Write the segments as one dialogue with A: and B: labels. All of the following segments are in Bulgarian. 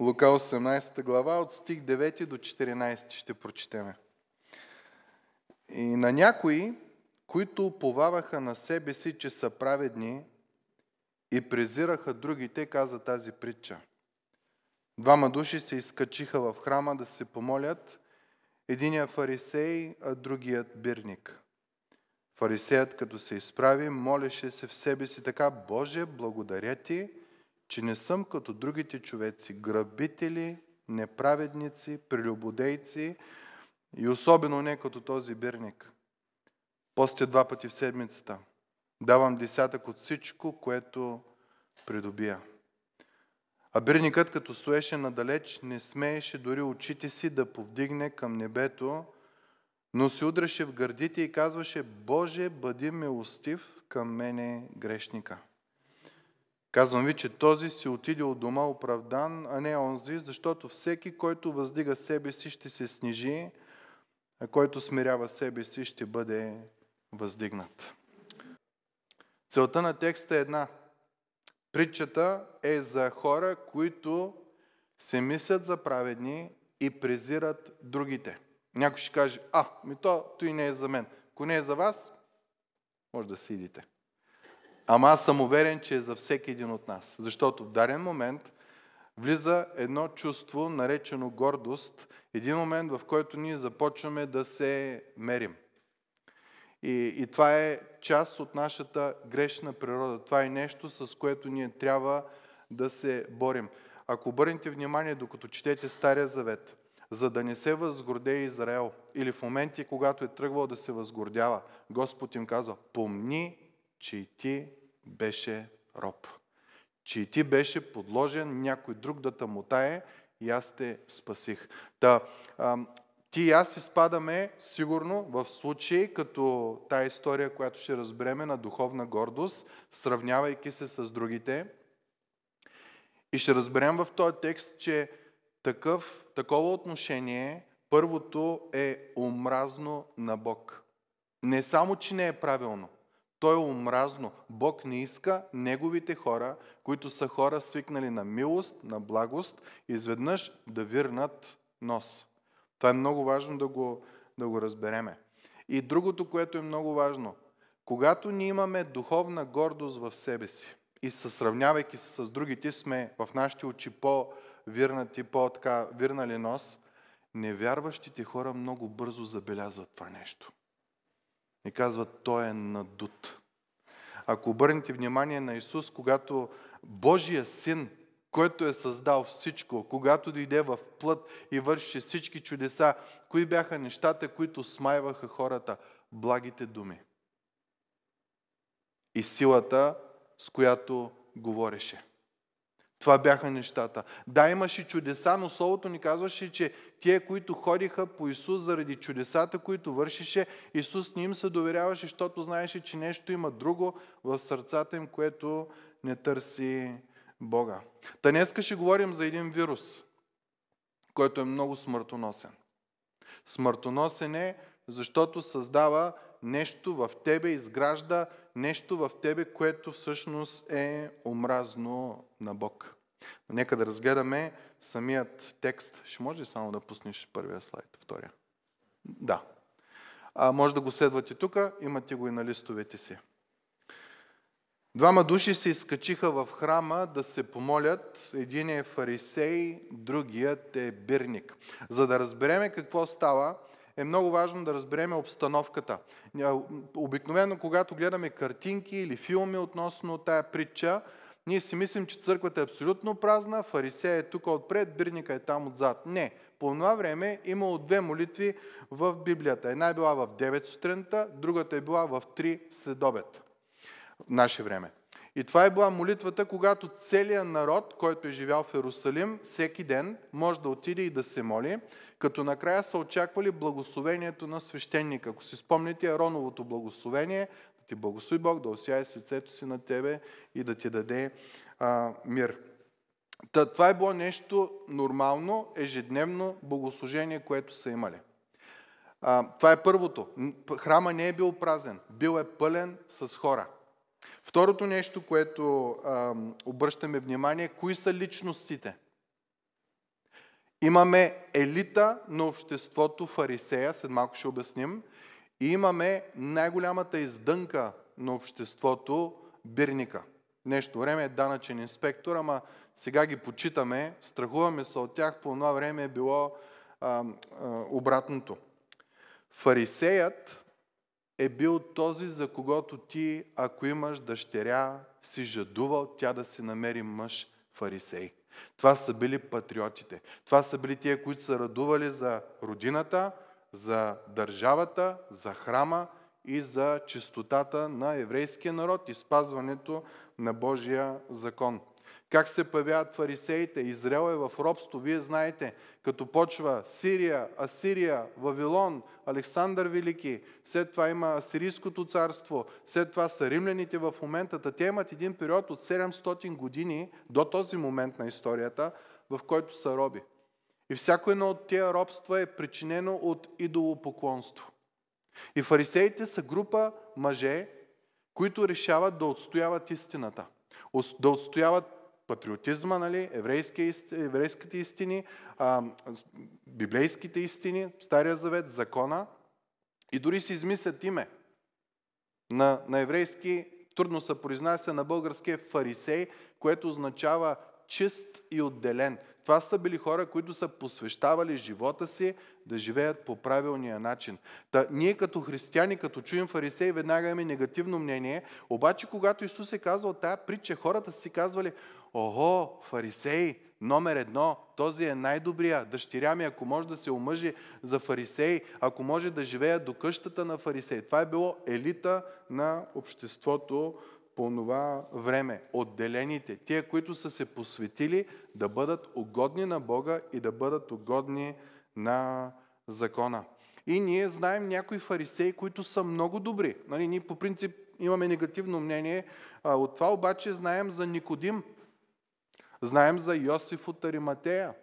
A: Лука 18 глава от стих 9 до 14 ще прочетеме. И на някои, които уповаваха на себе си, че са праведни и презираха другите, каза тази притча. Двама души се изкачиха в храма да се помолят, единия фарисей, а другият бирник. Фарисеят, като се изправи, молеше се в себе си така, Боже, благодаря ти, че не съм като другите човеци, грабители, неправедници, прелюбодейци и особено не като този бирник. Постя два пъти в седмицата. Давам десятък от всичко, което придобия. А бирникът, като стоеше надалеч, не смееше дори очите си да повдигне към небето, но се удреше в гърдите и казваше, Боже, бъди милостив към мене грешника. Казвам ви, че този си отиде от дома оправдан, а не онзи, защото всеки, който въздига себе си, ще се снижи, а който смирява себе си, ще бъде въздигнат. Целта на текста е една. Притчата е за хора, които се мислят за праведни и презират другите. Някой ще каже, а, ми то, той не е за мен. Ако не е за вас, може да си идите. Ама аз съм уверен, че е за всеки един от нас. Защото в даден момент влиза едно чувство, наречено гордост, един момент, в който ние започваме да се мерим. И, и това е част от нашата грешна природа. Това е нещо, с което ние трябва да се борим. Ако обърнете внимание, докато четете Стария Завет, за да не се възгордее Израел, или в моменти, когато е тръгвал да се възгордява, Господ им казва, помни, че и ти беше роб. Че и ти беше подложен някой друг да тъмотае и аз те спасих. Та, ти и аз изпадаме сигурно в случаи като тая история, която ще разбереме на духовна гордост, сравнявайки се с другите. И ще разберем в този текст, че такъв, такова отношение, първото е омразно на Бог. Не само, че не е правилно, то е омразно. Бог не иска неговите хора, които са хора свикнали на милост, на благост, изведнъж да вирнат нос. Това е много важно да го, да го разбереме. И другото, което е много важно, когато ние имаме духовна гордост в себе си и се сравнявайки се с другите, сме в нашите очи по-вирнати, по-така вирнали нос, невярващите хора много бързо забелязват това нещо. И казват, той е надут. Ако обърнете внимание на Исус, когато Божия син който е създал всичко, когато дойде в плът и върши всички чудеса, кои бяха нещата, които смайваха хората? Благите думи. И силата, с която говореше. Това бяха нещата. Да, имаше чудеса, но Словото ни казваше, че тие, които ходиха по Исус заради чудесата, които вършише, Исус не им се доверяваше, защото знаеше, че нещо има друго в сърцата им, което не търси Бога. Та днеска ще говорим за един вирус, който е много смъртоносен. Смъртоносен е, защото създава нещо в тебе, изгражда нещо в тебе, което всъщност е омразно на Бог. Нека да разгледаме самият текст. Ще може ли само да пуснеш първия слайд, втория? Да. А, може да го следвате тук, имате го и на листовете си. Двама души се изкачиха в храма да се помолят. Един е фарисей, другият е бирник. За да разбереме какво става, е много важно да разбереме обстановката. Обикновено, когато гледаме картинки или филми относно тая притча, ние си мислим, че църквата е абсолютно празна, фарисея е тук отпред, бирника е там отзад. Не. По това време имало две молитви в Библията. Една е била в 9 сутринта, другата е била в 3 следобед наше време. И това е била молитвата, когато целият народ, който е живял в Иерусалим, всеки ден може да отиде и да се моли, като накрая са очаквали благословението на свещеника. Ако си спомните Ароновото благословение, ти благослови Бог, да осяе сърцето си на тебе и да ти даде а, мир. Та, това е било нещо нормално, ежедневно богослужение, което са имали. А, това е първото. Храма не е бил празен, бил е пълен с хора. Второто нещо, което а, обръщаме внимание, кои са личностите? Имаме елита на обществото фарисея, след малко ще обясним, и имаме най-голямата издънка на обществото бирника. Нещо време е данъчен инспектор, ама сега ги почитаме, страхуваме се от тях, по това време е било а, а, обратното. Фарисеят е бил този, за когото ти, ако имаш дъщеря, си жадувал тя да си намери мъж фарисей. Това са били патриотите. Това са били тия, които са радували за родината, за държавата, за храма и за чистотата на еврейския народ и спазването на Божия закон. Как се появяват фарисеите? Израел е в робство. Вие знаете, като почва Сирия, Асирия, Вавилон, Александър Велики, след това има Асирийското царство, след това са римляните в момента. Те имат един период от 700 години до този момент на историята, в който са роби. И всяко едно от тия робства е причинено от идолопоклонство. И фарисеите са група мъже, които решават да отстояват истината. Да отстояват патриотизма, нали, еврейските истини, библейските истини, Стария завет, закона и дори си измислят име. На, на еврейски трудно се произнася на българския фарисей, което означава чист и отделен. Това са били хора, които са посвещавали живота си да живеят по правилния начин. Та, ние като християни, като чуем фарисеи, веднага имаме негативно мнение, обаче когато Исус е казал тая притча, хората си казвали, ого, фарисеи, номер едно, този е най-добрия, дъщеря ми, ако може да се омъжи за фарисей, ако може да живеят до къщата на фарисей. Това е било елита на обществото по това време. Отделените, тия, които са се посветили да бъдат угодни на Бога и да бъдат угодни на закона. И ние знаем някои фарисеи, които са много добри. Нали, ние по принцип имаме негативно мнение. А, от това обаче знаем за Никодим. Знаем за Йосиф от Ариматея.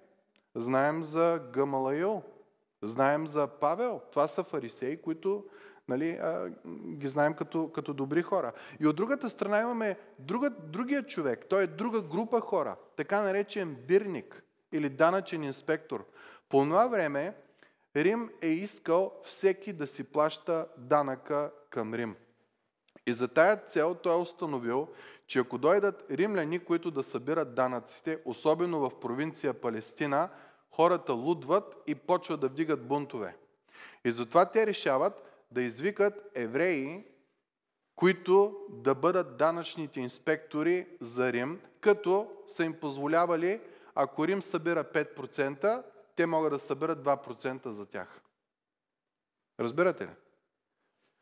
A: Знаем за Гамалаил. Знаем за Павел. Това са фарисеи, които нали, а, ги знаем като, като добри хора. И от другата страна имаме друга, другия човек. Той е друга група хора, така наречен бирник или данъчен инспектор. По това време Рим е искал всеки да си плаща данъка към Рим. И за тая цел той е установил, че ако дойдат римляни, които да събират данъците, особено в провинция Палестина, хората лудват и почват да вдигат бунтове. И затова те решават да извикат евреи, които да бъдат данъчните инспектори за Рим, като са им позволявали, ако Рим събира 5%, те могат да съберат 2% за тях. Разбирате ли?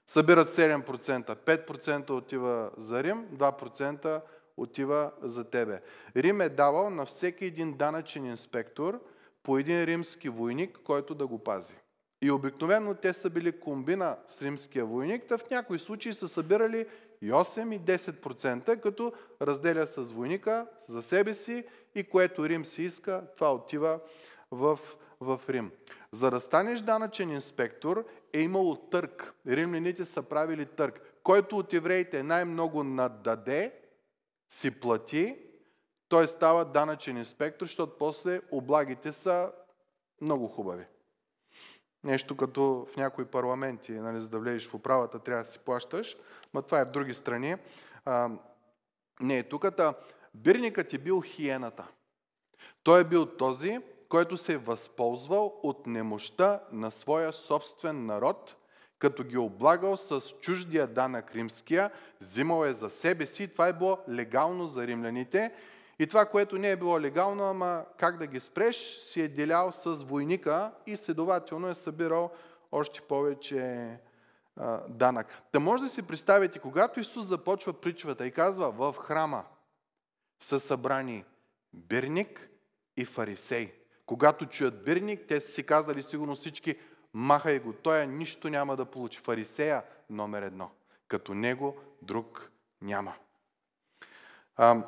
A: Събират 7%, 5% отива за Рим, 2% отива за тебе. Рим е давал на всеки един данъчен инспектор по един римски войник, който да го пази. И обикновено те са били комбина с римския войник, да в някои случаи са събирали и 8 и 10%, като разделя с войника за себе си и което Рим си иска, това отива в, в Рим. За да станеш данъчен инспектор е имало търк. Римляните са правили търк. Който от евреите най-много нададе, си плати, той става данъчен инспектор, защото после облагите са много хубави. Нещо като в някои парламенти, нали, за да влезеш в управата, трябва да си плащаш, но това е в други страни. А, не е тук. Бирникът е бил хиената. Той е бил този, който се е възползвал от немощта на своя собствен народ, като ги облагал с чуждия данък римския, взимал е за себе си. Това е било легално за римляните. И това, което не е било легално, ама как да ги спреш, си е делял с войника и следователно е събирал още повече а, данък. Та може да си представите, когато Исус започва притчвата и казва в храма са събрани бирник и фарисей. Когато чуят бирник, те са си казали сигурно всички, махай го, той нищо няма да получи. Фарисея номер едно. Като него друг няма. А,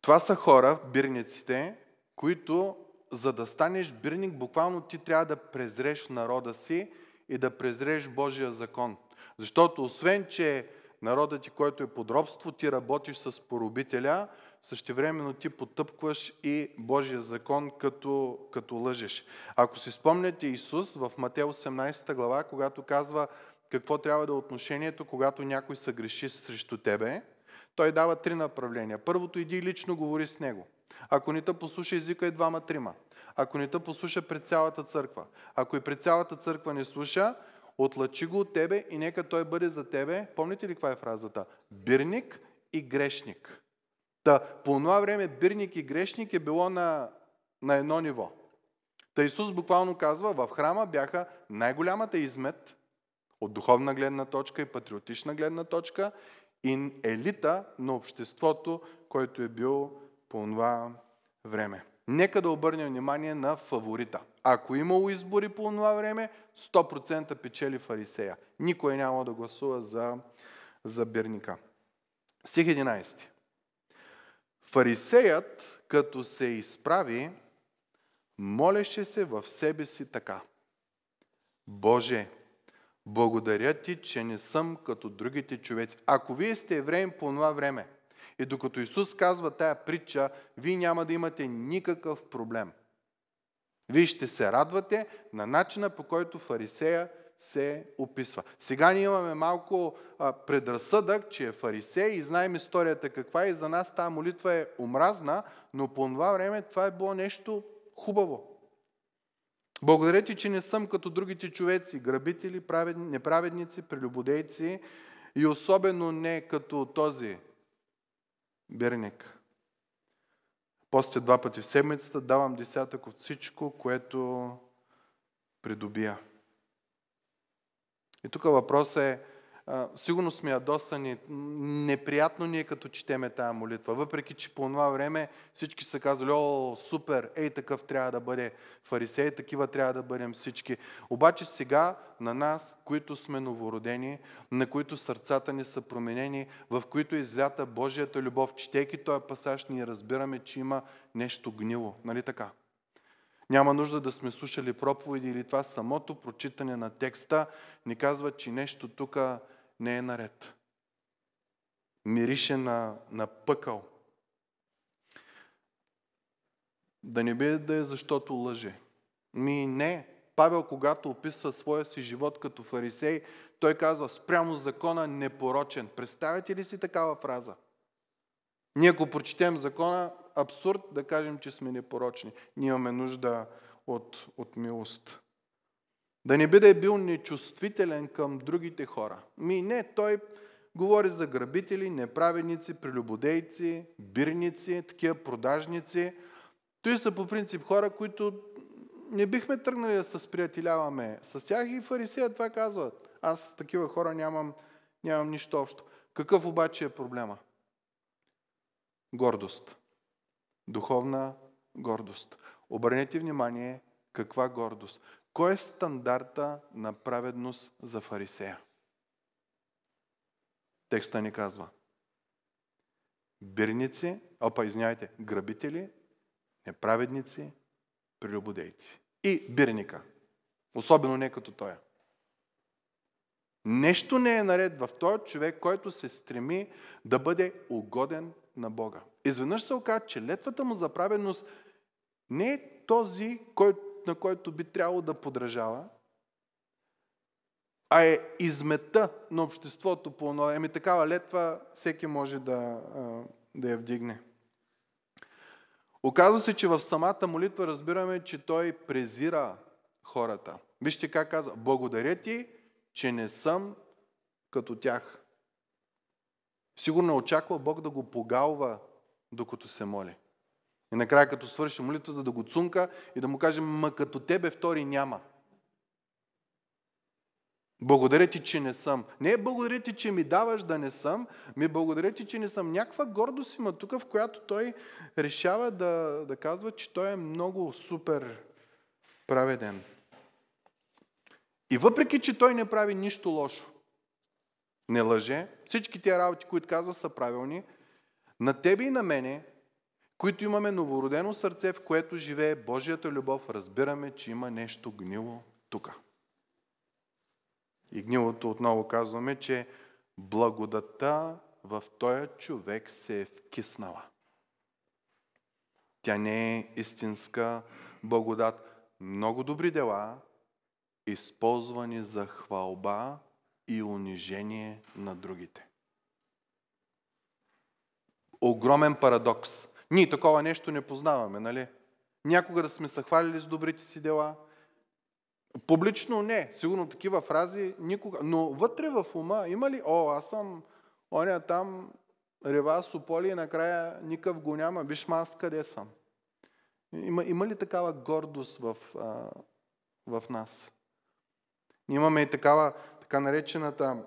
A: това са хора, бирниците, които за да станеш бирник, буквално ти трябва да презреш народа си и да презреш Божия закон. Защото освен, че народът ти, който е под робство, ти работиш с поробителя, същевременно ти потъпкваш и Божия закон, като, като лъжеш. Ако си спомняте Исус в Матео 18 глава, когато казва какво трябва да е отношението, когато някой се греши срещу тебе, той дава три направления. Първото, иди лично говори с него. Ако не те послуша езика е двама-трима. Ако не те послуша пред цялата църква. Ако и пред цялата църква не слуша, отлъчи го от тебе и нека той бъде за тебе. Помните ли каква е фразата? Бирник и грешник. Та, по това време бирник и грешник е било на, на едно ниво. Та Исус буквално казва, в храма бяха най-голямата измет от духовна гледна точка и патриотична гледна точка и елита на обществото, който е бил по това време. Нека да обърнем внимание на фаворита. Ако имало избори по това време, 100% печели фарисея. Никой няма да гласува за, за бирника. Стих 11. Фарисеят, като се изправи, молеше се в себе си така. Боже, благодаря ти, че не съм като другите човеци. Ако вие сте евреи по това време, и докато Исус казва тая притча, вие няма да имате никакъв проблем. Вие ще се радвате на начина по който фарисея се описва. Сега ние имаме малко а, предразсъдък, че е фарисей и знаем историята каква е и за нас тази молитва е омразна, но по това време това е било нещо хубаво. Благодаря ти, че не съм като другите човеци, грабители, неправедници, прелюбодейци и особено не като този бирник. Постя два пъти в седмицата, давам десятък от всичко, което придобия. И тук въпросът е, сигурно сме ядосани, неприятно ни е като четеме тази молитва. Въпреки, че по това време всички са казали, о, супер, ей такъв трябва да бъде фарисей, такива трябва да бъдем всички. Обаче сега на нас, които сме новородени, на които сърцата ни са променени, в които излята Божията любов, четейки този пасаж, ние разбираме, че има нещо гнило. Нали така? Няма нужда да сме слушали проповеди или това самото прочитане на текста ни казва, че нещо тук не е наред. Мирише на, на пъкъл. Да не би да е защото лъже. Ми не. Павел, когато описва своя си живот като фарисей, той казва спрямо закона непорочен. Представете ли си такава фраза? Ние ако прочетем закона, абсурд да кажем, че сме непорочни. Ние имаме нужда от, от милост. Да не би да е бил нечувствителен към другите хора. Ми не, той говори за грабители, неправедници, прелюбодейци, бирници, такива продажници. Той са по принцип хора, които не бихме тръгнали да се сприятеляваме с тях и фарисея това казват. Аз с такива хора нямам, нямам нищо общо. Какъв обаче е проблема? Гордост. Духовна гордост. Обърнете внимание каква гордост. Кой е стандарта на праведност за фарисея? Текста ни казва. Бирници, опа, извиняйте, грабители, неправедници, прелюбодейци. И бирника. Особено не като той. Нещо не е наред в този човек, който се стреми да бъде угоден на Бога. Изведнъж се оказа, че летвата му за праведност не е този, на който би трябвало да подражава, а е измета на обществото по едно. Еми такава летва всеки може да, да я вдигне. Оказва се, че в самата молитва разбираме, че той презира хората. Вижте как казва. Благодаря ти, че не съм като тях. Сигурно очаква Бог да го погалва, докато се моли. И накрая, като свърши молитвата, да го цунка и да му каже, ма като тебе втори няма. Благодаря ти, че не съм. Не благодаря ти, че ми даваш да не съм, ми благодаря ти, че не съм. Някаква гордост има тук, в която той решава да, да казва, че той е много супер праведен. И въпреки, че той не прави нищо лошо, не лъже, всички тия работи, които казва, са правилни, на тебе и на мене които имаме новородено сърце, в което живее Божията любов, разбираме, че има нещо гнило тук. И гнилото отново казваме, че благодата в този човек се е вкиснала. Тя не е истинска благодат. Много добри дела, използвани за хвалба и унижение на другите. Огромен парадокс. Ние такова нещо не познаваме, нали? Някога да сме се хвалили с добрите си дела. Публично не. Сигурно такива фрази никога. Но вътре в ума има ли, о, аз съм оня там, рева Сополи и накрая никакъв го няма. Виж ма аз къде съм. Има, има ли такава гордост в, а, в нас? Имаме и такава, така наречената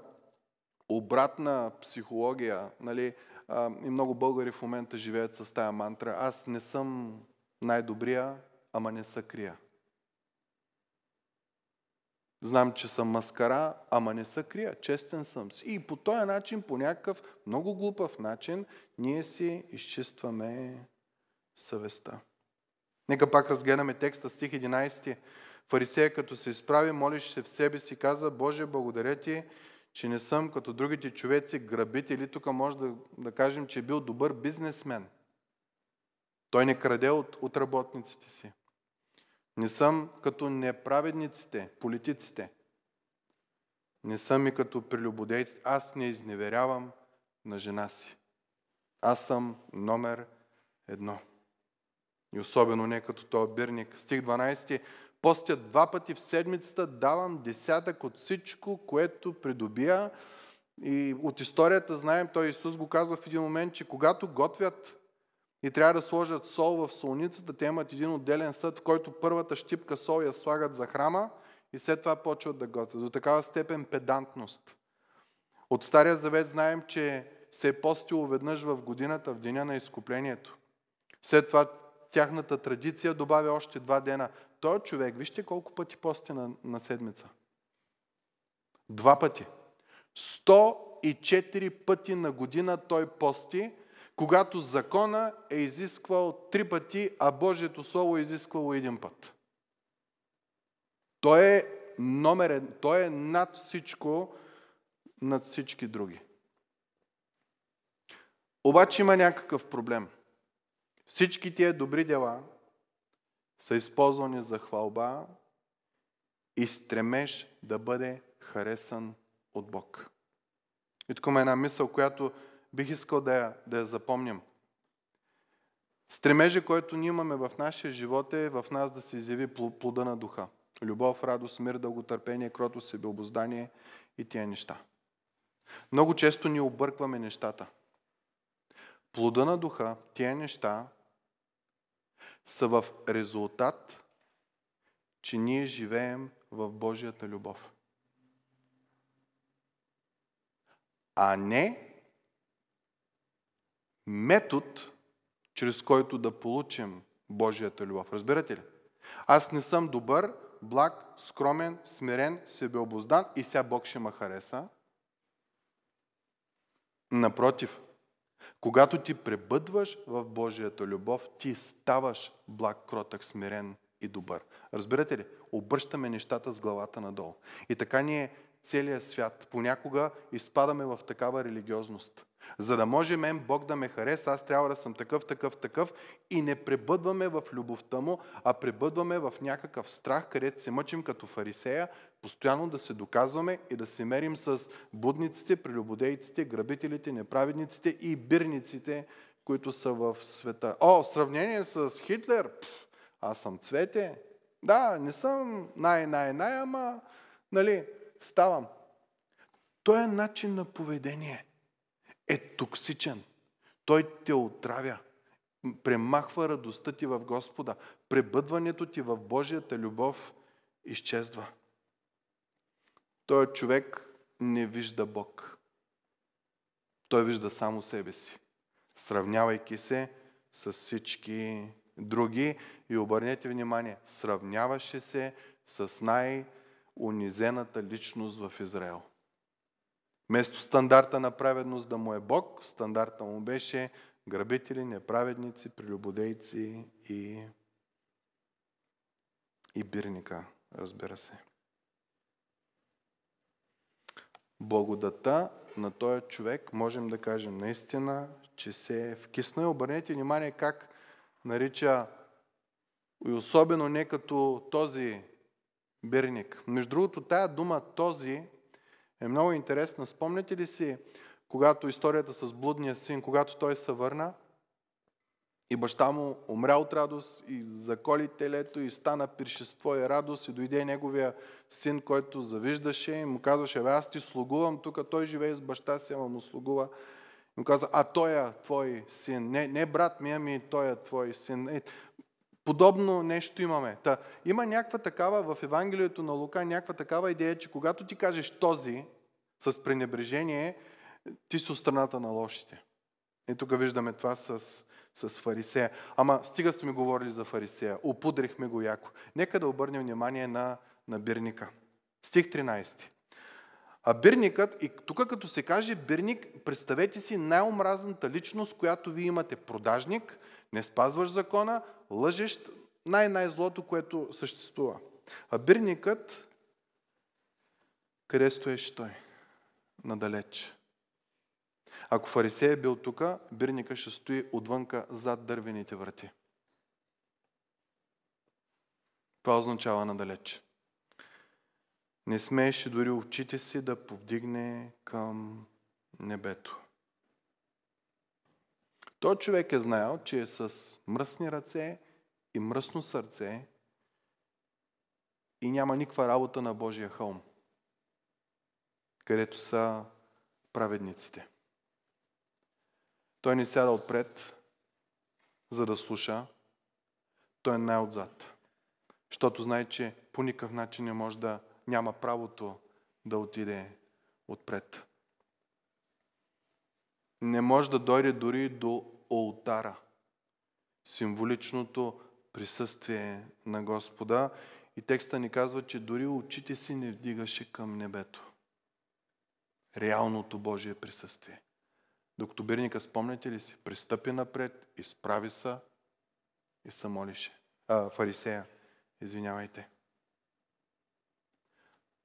A: обратна психология. Нали? А, и много българи в момента живеят с тая мантра. Аз не съм най-добрия, ама не са крия. Знам, че съм маскара, ама не са крия. Честен съм си. И по този начин, по някакъв много глупав начин, ние си изчистваме съвестта. Нека пак разгледаме текста, стих 11. Фарисея, като се изправи, молиш се в себе си, каза, Боже, благодаря ти, че не съм като другите човеци грабители. Тук може да, да кажем, че е бил добър бизнесмен. Той не краде от, от работниците си. Не съм като неправедниците, политиците. Не съм и като прелюбодейците. Аз не изневерявам на жена си. Аз съм номер едно. И особено не като този бирник. Стих 12. Постя два пъти в седмицата, давам десятък от всичко, което придобия. И от историята знаем, той Исус го казва в един момент, че когато готвят и трябва да сложат сол в солницата, те имат един отделен съд, в който първата щипка сол я слагат за храма и след това почват да готвят. До такава степен педантност. От Стария Завет знаем, че се е постило веднъж в годината, в деня на изкуплението. След това тяхната традиция добавя още два дена. Той човек, вижте колко пъти пости на, на седмица. Два пъти. 104 пъти на година той пости, когато закона е изисквал три пъти, а Божието Слово е изисквало един път. Той е номерен, той е над всичко, над всички други. Обаче има някакъв проблем. Всички тия добри дела са използвани за хвалба и стремеж да бъде харесан от Бог. И тук има една мисъл, която бих искал да я, да я запомням. Стремежа, който ние имаме в нашия живот е в нас да се изяви плода на духа. Любов, радост, мир, дълготърпение, крото, себеобоздание и тия неща. Много често ни объркваме нещата. Плода на духа, тия неща са в резултат, че ние живеем в Божията любов. А не метод, чрез който да получим Божията любов. Разбирате ли? Аз не съм добър, благ, скромен, смирен, себеобоздан и сега Бог ще ме хареса. Напротив, когато ти пребъдваш в Божията любов, ти ставаш благ, кротък, смирен и добър. Разбирате ли? Обръщаме нещата с главата надолу. И така ние целият свят. Понякога изпадаме в такава религиозност. За да може мен Бог да ме хареса, аз трябва да съм такъв, такъв, такъв и не пребъдваме в любовта му, а пребъдваме в някакъв страх, където се мъчим като фарисея, постоянно да се доказваме и да се мерим с будниците, прелюбодейците, грабителите, неправедниците и бирниците, които са в света. О, сравнение с Хитлер, Пф, аз съм цвете. Да, не съм най-най-най, ама, нали, ставам. Той е начин на поведение е токсичен. Той те отравя. Премахва радостта ти в Господа. Пребъдването ти в Божията любов изчезва. Той човек не вижда Бог. Той вижда само себе си, сравнявайки се с всички други. И обърнете внимание, сравняваше се с най-унизената личност в Израел. Вместо стандарта на праведност да му е Бог, стандарта му беше грабители, неправедници, прелюбодейци и, и бирника, разбира се. Благодата на този човек, можем да кажем наистина, че се е вкисна. И обърнете внимание как нарича и особено не като този бирник. Между другото, тая дума този е много интересна. Спомняте ли си, когато историята с блудния син, когато той се върна и баща му умря от радост и заколи телето и стана пиршество и радост и дойде неговия син, който завиждаше и му казваше, аз ти слугувам, тук той живее с баща си, ама му слугува. И му каза, а той е твой син. Не, не брат ми, ами той е твой син. Е, подобно нещо имаме. Та, има някаква такава в Евангелието на Лука, някаква такава идея, че когато ти кажеш този с пренебрежение, ти си от страната на лошите. И тук виждаме това с, с фарисея. Ама стига сме говорили за фарисея. Опудрихме го яко. Нека да обърнем внимание на, на бирника. Стих 13. А бирникът, и тук като се каже бирник, представете си най-омразната личност, която вие имате. Продажник, не спазваш закона, лъжещ, най-най-злото, което съществува. А бирникът, къде стоеше той? Надалеч. Ако фарисей е бил тук, бирника ще стои отвънка зад дървените врати. Това означава надалеч. Не смееше дори очите си да повдигне към небето. Той човек е знаел, че е с мръсни ръце и мръсно сърце и няма никаква работа на Божия хълм, където са праведниците. Той не сяда отпред, за да слуша. Той е най-отзад. Защото знае, че по никакъв начин не може да няма правото да отиде отпред. Не може да дойде дори до олтара. Символичното присъствие на Господа. И текста ни казва, че дори очите си не вдигаше към небето. Реалното Божие присъствие. Докато бирника, спомняте ли си, пристъпи напред, изправи се и се молише. А, фарисея, извинявайте.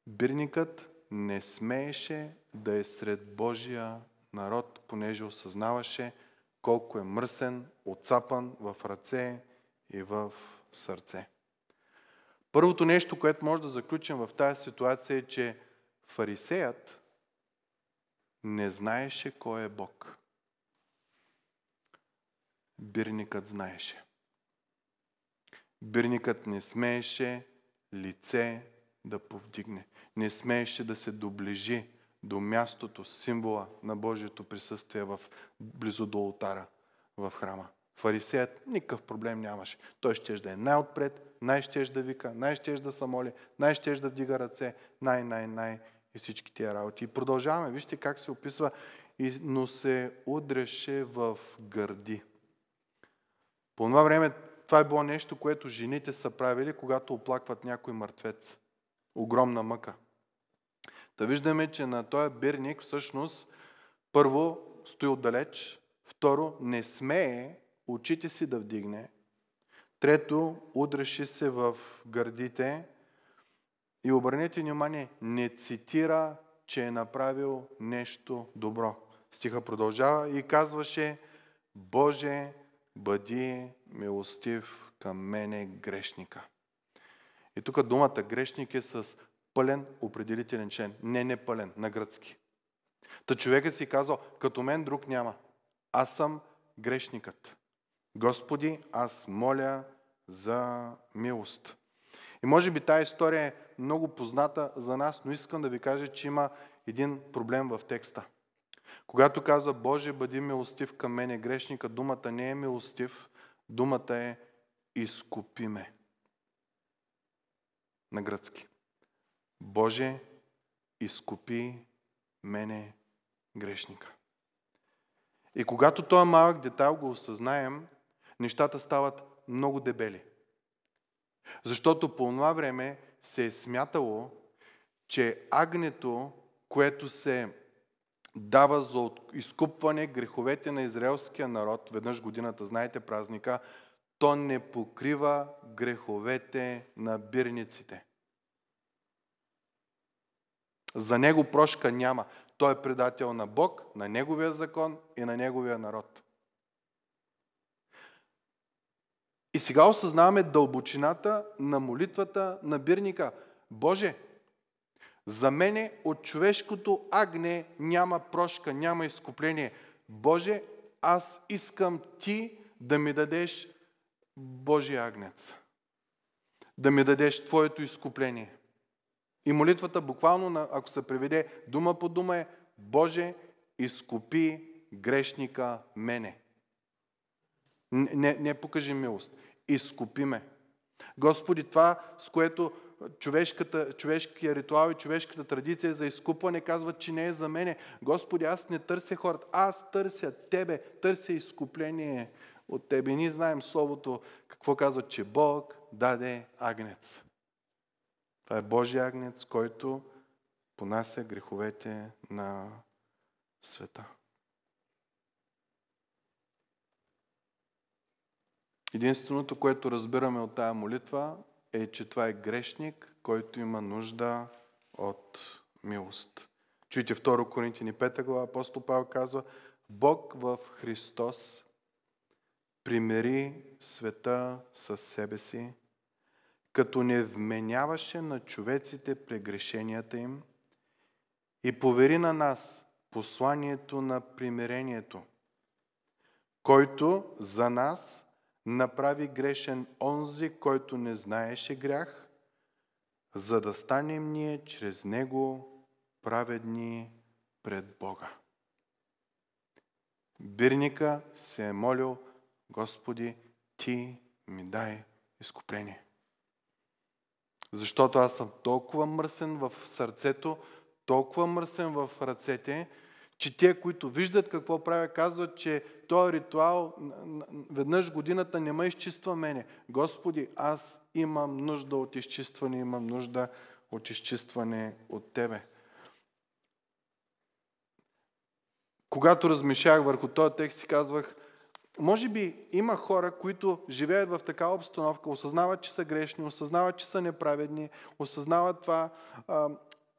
A: Бирникът не смееше да е сред Божия народ, понеже осъзнаваше колко е мръсен, отцапан в ръце и в сърце. Първото нещо, което може да заключим в тази ситуация е, че фарисеят не знаеше кой е Бог. Бирникът знаеше. Бирникът не смееше лице да повдигне. Не смееше да се доближи до мястото, символа на Божието присъствие в, близо до алтара в храма. Фарисеят никакъв проблем нямаше. Той ще да е най-отпред, най-щеж да вика, най-щеж да се моли, най-щеж да вдига ръце, най-най-най и всички тия работи. И продължаваме. Вижте как се описва. Но се удреше в гърди. По това време това е било нещо, което жените са правили, когато оплакват някой мъртвец. Огромна мъка. Да виждаме, че на този бирник всъщност първо стои отдалеч, второ не смее очите си да вдигне, трето удръши се в гърдите и обърнете внимание, не цитира, че е направил нещо добро. Стиха продължава и казваше, Боже, бъди милостив към мене грешника. И тук думата грешник е с пълен определителен член. Не непълен, на гръцки. Та човека си казал, като мен друг няма. Аз съм грешникът. Господи, аз моля за милост. И може би тази история е много позната за нас, но искам да ви кажа, че има един проблем в текста. Когато казва Боже, бъди милостив към мене, грешника, думата не е милостив, думата е изкупи ме. На гръцки. Боже, изкупи мене грешника. И когато този малък детайл го осъзнаем, нещата стават много дебели. Защото по това време се е смятало, че агнето, което се дава за изкупване греховете на израелския народ, веднъж годината, знаете празника, то не покрива греховете на бирниците. За него прошка няма. Той е предател на Бог, на Неговия закон и на Неговия народ. И сега осъзнаваме дълбочината на молитвата на бирника. Боже, за мене от човешкото агне няма прошка, няма изкупление. Боже, аз искам Ти да ми дадеш Божия агнец. Да ми дадеш Твоето изкупление. И молитвата буквално, ако се преведе дума по дума е Боже, изкупи грешника мене. Не, не покажи милост. Изкупи ме. Господи, това, с което човешката, човешкия ритуал и човешката традиция за изкупване казват, че не е за мене. Господи, аз не търся хората, аз търся Тебе, търся изкупление от Тебе. ние знаем Словото, какво казва, че Бог даде агнец. Това е Божий агнец, който понася греховете на света. Единственото, което разбираме от тая молитва е, че това е грешник, който има нужда от милост. Чуйте 2 Коринтини 5 глава, апостол Павел казва, Бог в Христос примери света с себе си, като не вменяваше на човеците прегрешенията им и повери на нас посланието на примирението, който за нас направи грешен онзи, който не знаеше грях, за да станем ние чрез него праведни пред Бога. Бирника се е молил, Господи, Ти ми дай изкупление. Защото аз съм толкова мръсен в сърцето, толкова мръсен в ръцете, че те, които виждат какво правя, казват, че този ритуал веднъж годината не ме изчиства мене. Господи, аз имам нужда от изчистване, имам нужда от изчистване от Тебе. Когато размишлях върху този текст, си казвах, може би има хора, които живеят в такава обстановка, осъзнават, че са грешни, осъзнават, че са неправедни, осъзнават това,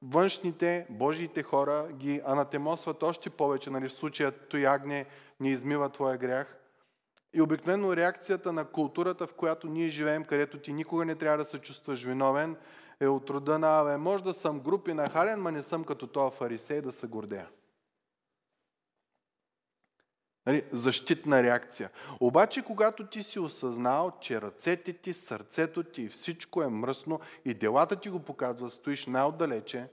A: външните, Божиите хора ги анатемосват още повече, нали, в случая той агне не измива твоя грях. И обикновено реакцията на културата, в която ние живеем, където ти никога не трябва да се чувстваш виновен, е от рода на, може да съм групи на хален, ма не съм като това фарисей да се гордея. Нали, защитна реакция. Обаче, когато ти си осъзнал, че ръцете ти, сърцето ти и всичко е мръсно и делата ти го показват, стоиш най-отдалече,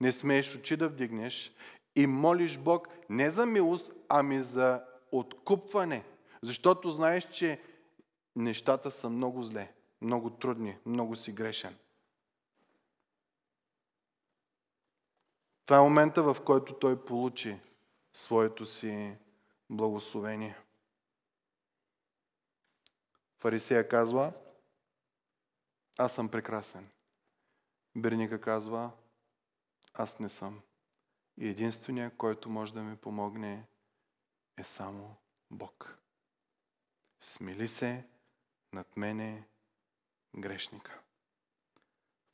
A: не смееш очи да вдигнеш и молиш Бог не за милост, ами за откупване. Защото знаеш, че нещата са много зле, много трудни, много си грешен. Това е момента, в който той получи своето си благословение. Фарисея казва, аз съм прекрасен. Берника казва, аз не съм. И единствения, който може да ми помогне, е само Бог. Смили се над мене грешника.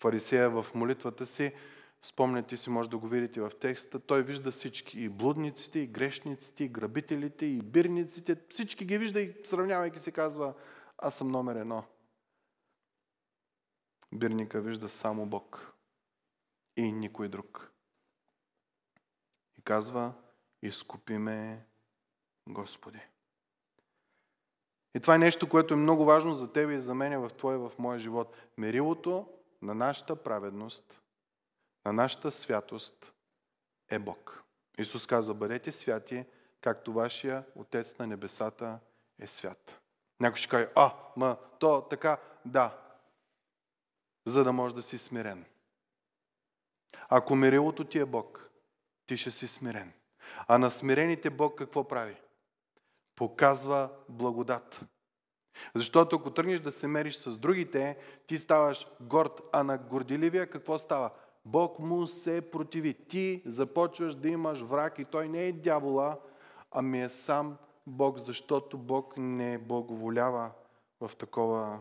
A: Фарисея в молитвата си Спомняте си, може да го видите в текста, той вижда всички, и блудниците, и грешниците, и грабителите, и бирниците, всички ги вижда и сравнявайки се казва, аз съм номер едно. Бирника вижда само Бог и никой друг. И казва, изкупи ме, Господи. И това е нещо, което е много важно за тебе и за мен в твоя в моя живот. Мерилото на нашата праведност – на нашата святост е Бог. Исус казва, бъдете святи, както вашия Отец на небесата е свят. Някой ще каже, а, ма, то така, да, за да можеш да си смирен. Ако мерилото ти е Бог, ти ще си смирен. А на смирените Бог какво прави? Показва благодат. Защото ако тръгнеш да се мериш с другите, ти ставаш горд, а на горделивия какво става? Бог му се противи. Ти започваш да имаш враг и той не е дявола, ами е сам Бог, защото Бог не благоволява в такова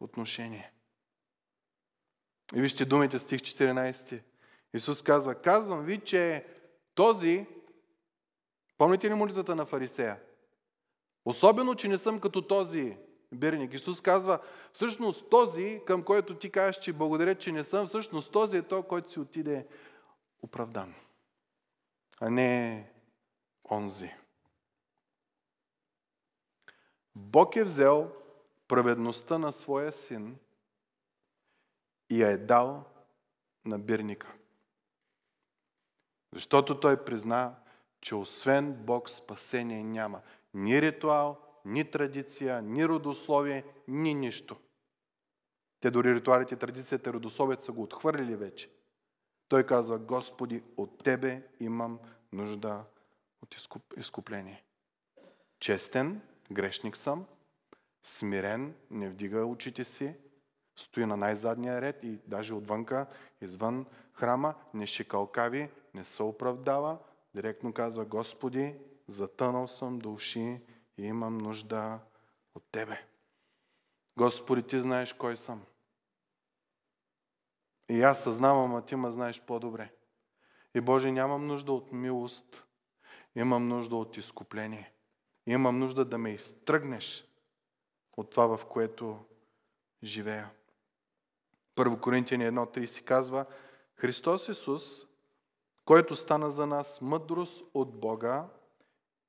A: отношение. И вижте думите стих 14. Исус казва, казвам ви, че този, помните ли молитвата на фарисея? Особено, че не съм като този бирник. Исус казва, всъщност този, към който ти кажеш, че благодаря, че не съм, всъщност този е той, който си отиде оправдан, а не онзи. Бог е взел праведността на своя син и я е дал на бирника. Защото той призна, че освен Бог спасение няма. Ни ритуал, ни традиция, ни родословие, ни нищо. Те дори ритуалите, традицията, родословието са го отхвърлили вече. Той казва, Господи, от Тебе имам нужда от изкупление. Честен, грешник съм, смирен, не вдига очите си, стои на най-задния ред и даже отвънка, извън храма, не шикалкави, не се оправдава, директно казва, Господи, затънал съм до уши и имам нужда от Тебе. Господи, Ти знаеш кой съм. И аз съзнавам, а Ти ме знаеш по-добре. И Боже, нямам нужда от милост, имам нужда от изкупление. Имам нужда да ме изтръгнеш от това, в което живея. Първо Коринтияни 1.30 казва, Христос Исус, който стана за нас мъдрост от Бога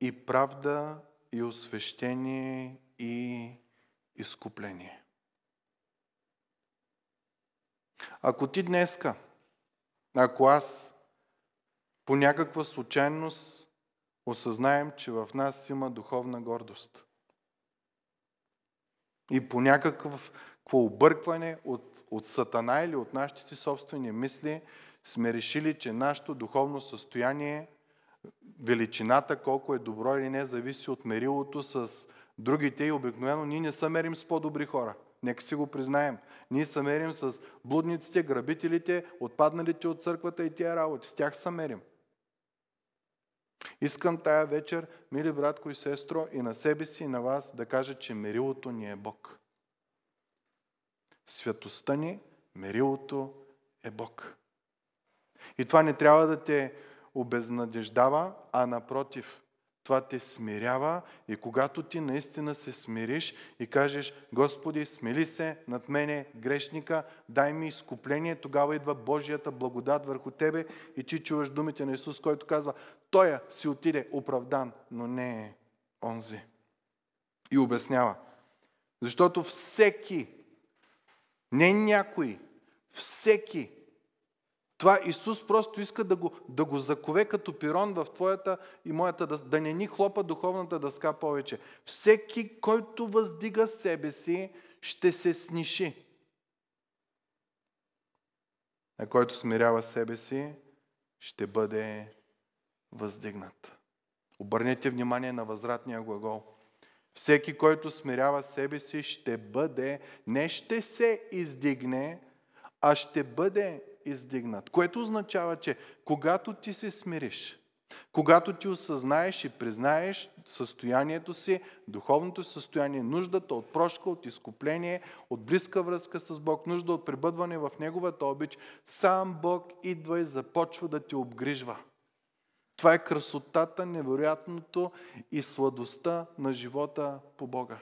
A: и правда и освещение и изкупление. Ако ти днеска, ако аз по някаква случайност осъзнаем, че в нас има духовна гордост и по някакъв объркване от, от сатана или от нашите си собствени мисли сме решили, че нашето духовно състояние, величината, колко е добро или не, зависи от мерилото с другите и обикновено ние не се мерим с по-добри хора. Нека си го признаем. Ние се мерим с блудниците, грабителите, отпадналите от църквата и тия работи. С тях се мерим. Искам тая вечер, мили братко и сестро, и на себе си, и на вас да кажа, че мерилото ни е Бог. Святостта ни, мерилото е Бог. И това не трябва да те обезнадеждава, а напротив, това те смирява и когато ти наистина се смириш и кажеш, Господи, смели се над мене, грешника, дай ми изкупление, тогава идва Божията благодат върху тебе и ти чуваш думите на Исус, който казва, Той си отиде оправдан, но не е онзи. И обяснява. Защото всеки, не някой, всеки това Исус просто иска да го, да го закове като пирон в твоята и моята, да, да не ни хлопа духовната дъска повече. Всеки, който въздига себе си, ще се сниши. А който смирява себе си, ще бъде въздигнат. Обърнете внимание на възвратния глагол. Всеки, който смирява себе си, ще бъде, не ще се издигне, а ще бъде издигнат. Което означава, че когато ти се смириш, когато ти осъзнаеш и признаеш състоянието си, духовното състояние, нуждата от прошка, от изкупление, от близка връзка с Бог, нужда от пребъдване в Неговата обич, сам Бог идва и започва да те обгрижва. Това е красотата, невероятното и сладостта на живота по Бога.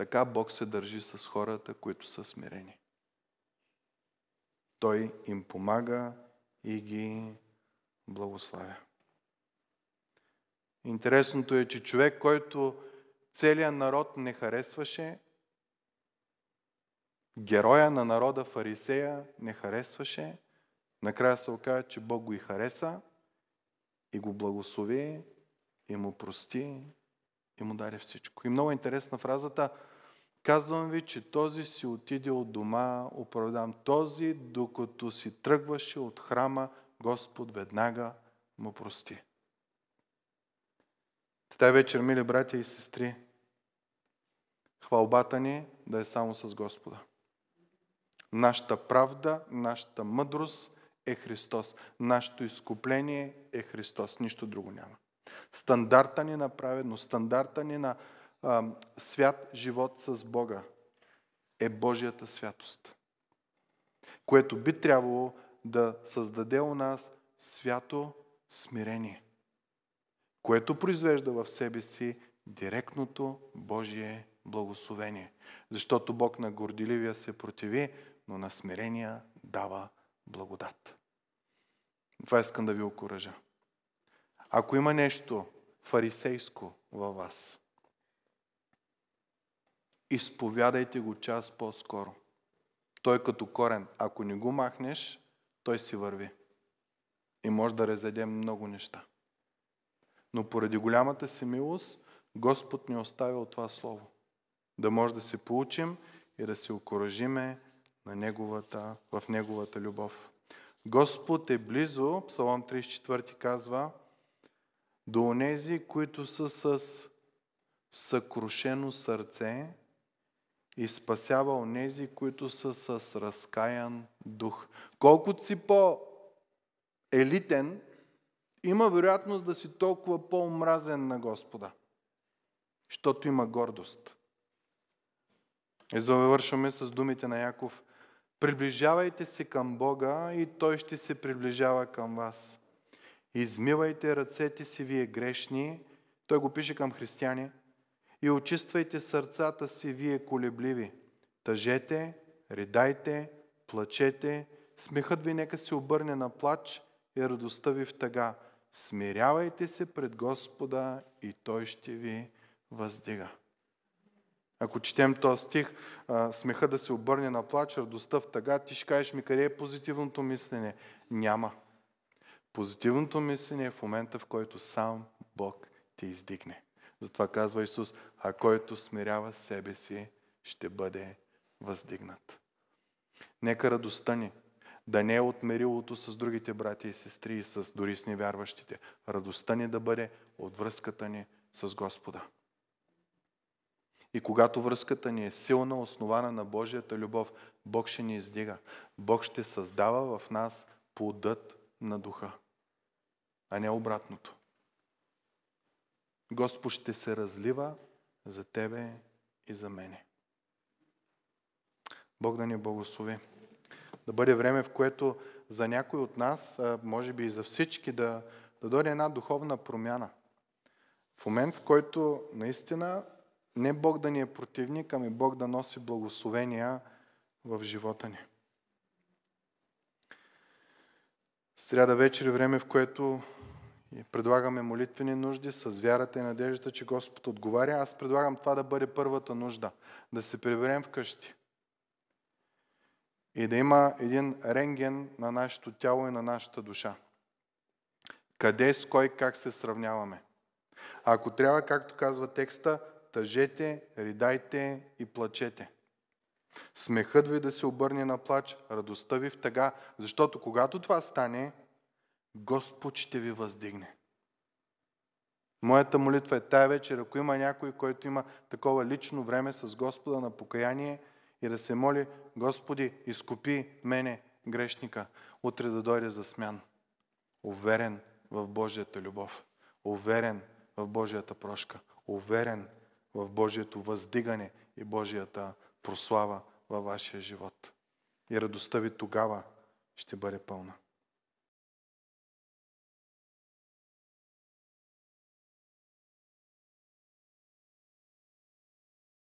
A: Така Бог се държи с хората, които са смирени. Той им помага и ги благославя. Интересното е, че човек, който целият народ не харесваше, героя на народа фарисея не харесваше, накрая се оказа, че Бог го и хареса и го благослови и му прости и му даде всичко. И много интересна фразата – Казвам ви, че този си отиде от дома оправдан. Този, докато си тръгваше от храма, Господ веднага му прости. Тази вечер, мили братя и сестри, хвалбата ни да е само с Господа. Нашата правда, нашата мъдрост е Христос. Нашето изкупление е Христос. Нищо друго няма. Стандарта ни на праведност, стандарта ни на свят живот с Бога е Божията святост, което би трябвало да създаде у нас свято смирение. което произвежда в себе си директното Божие благословение. Защото Бог на горделивия се противи, но на смирения дава благодат. Това искам да ви окоръжа. Ако има нещо фарисейско във вас, изповядайте го час по-скоро. Той като корен, ако не го махнеш, той си върви. И може да разеде много неща. Но поради голямата си милост, Господ ни оставя от това Слово. Да може да се получим и да се окоръжиме на неговата, в Неговата любов. Господ е близо, Псалом 34 казва, до онези, които са с съкрушено сърце и спасява онези, които са с разкаян дух. Колкото си по-елитен, има вероятност да си толкова по-омразен на Господа, защото има гордост. И завършваме с думите на Яков. Приближавайте се към Бога и Той ще се приближава към вас. Измивайте ръцете си, вие грешни. Той го пише към християни. И очиствайте сърцата си, вие колебливи. Тъжете, ридайте, плачете. Смехът ви нека се обърне на плач и радостта ви в тъга. Смирявайте се пред Господа и Той ще ви въздига. Ако четем този стих, смеха да се обърне на плач, радостта в тъга, ти ще кажеш ми къде е позитивното мислене? Няма. Позитивното мислене е в момента, в който сам Бог те издигне. Затова казва Исус, а който смирява себе си, ще бъде въздигнат. Нека радостта ни да не е от мерилото с другите брати и сестри и с дори с невярващите. Радостта ни да бъде от връзката ни с Господа. И когато връзката ни е силна, основана на Божията любов, Бог ще ни издига. Бог ще създава в нас плодът на духа, а не обратното. Господ ще се разлива за тебе и за мене. Бог да ни благослови. Да бъде време, в което за някой от нас, може би и за всички, да, да дойде една духовна промяна. В момент, в който наистина не Бог да ни е противник, ами Бог да носи благословения в живота ни. Сряда вечер е време, в което предлагаме молитвени нужди с вярата и надеждата, че Господ отговаря. Аз предлагам това да бъде първата нужда. Да се приберем вкъщи. И да има един рентген на нашето тяло и на нашата душа. Къде, с кой, как се сравняваме. Ако трябва, както казва текста, тъжете, ридайте и плачете. Смехът ви да се обърне на плач, радостта ви в тъга, защото когато това стане, Господ ще ви въздигне. Моята молитва е тая вечер, ако има някой, който има такова лично време с Господа на покаяние и да се моли, Господи, изкупи мене, грешника, утре да дойде за смян. Уверен в Божията любов. Уверен в Божията прошка. Уверен в Божието въздигане и Божията прослава във вашия живот. И радостта ви тогава ще бъде пълна.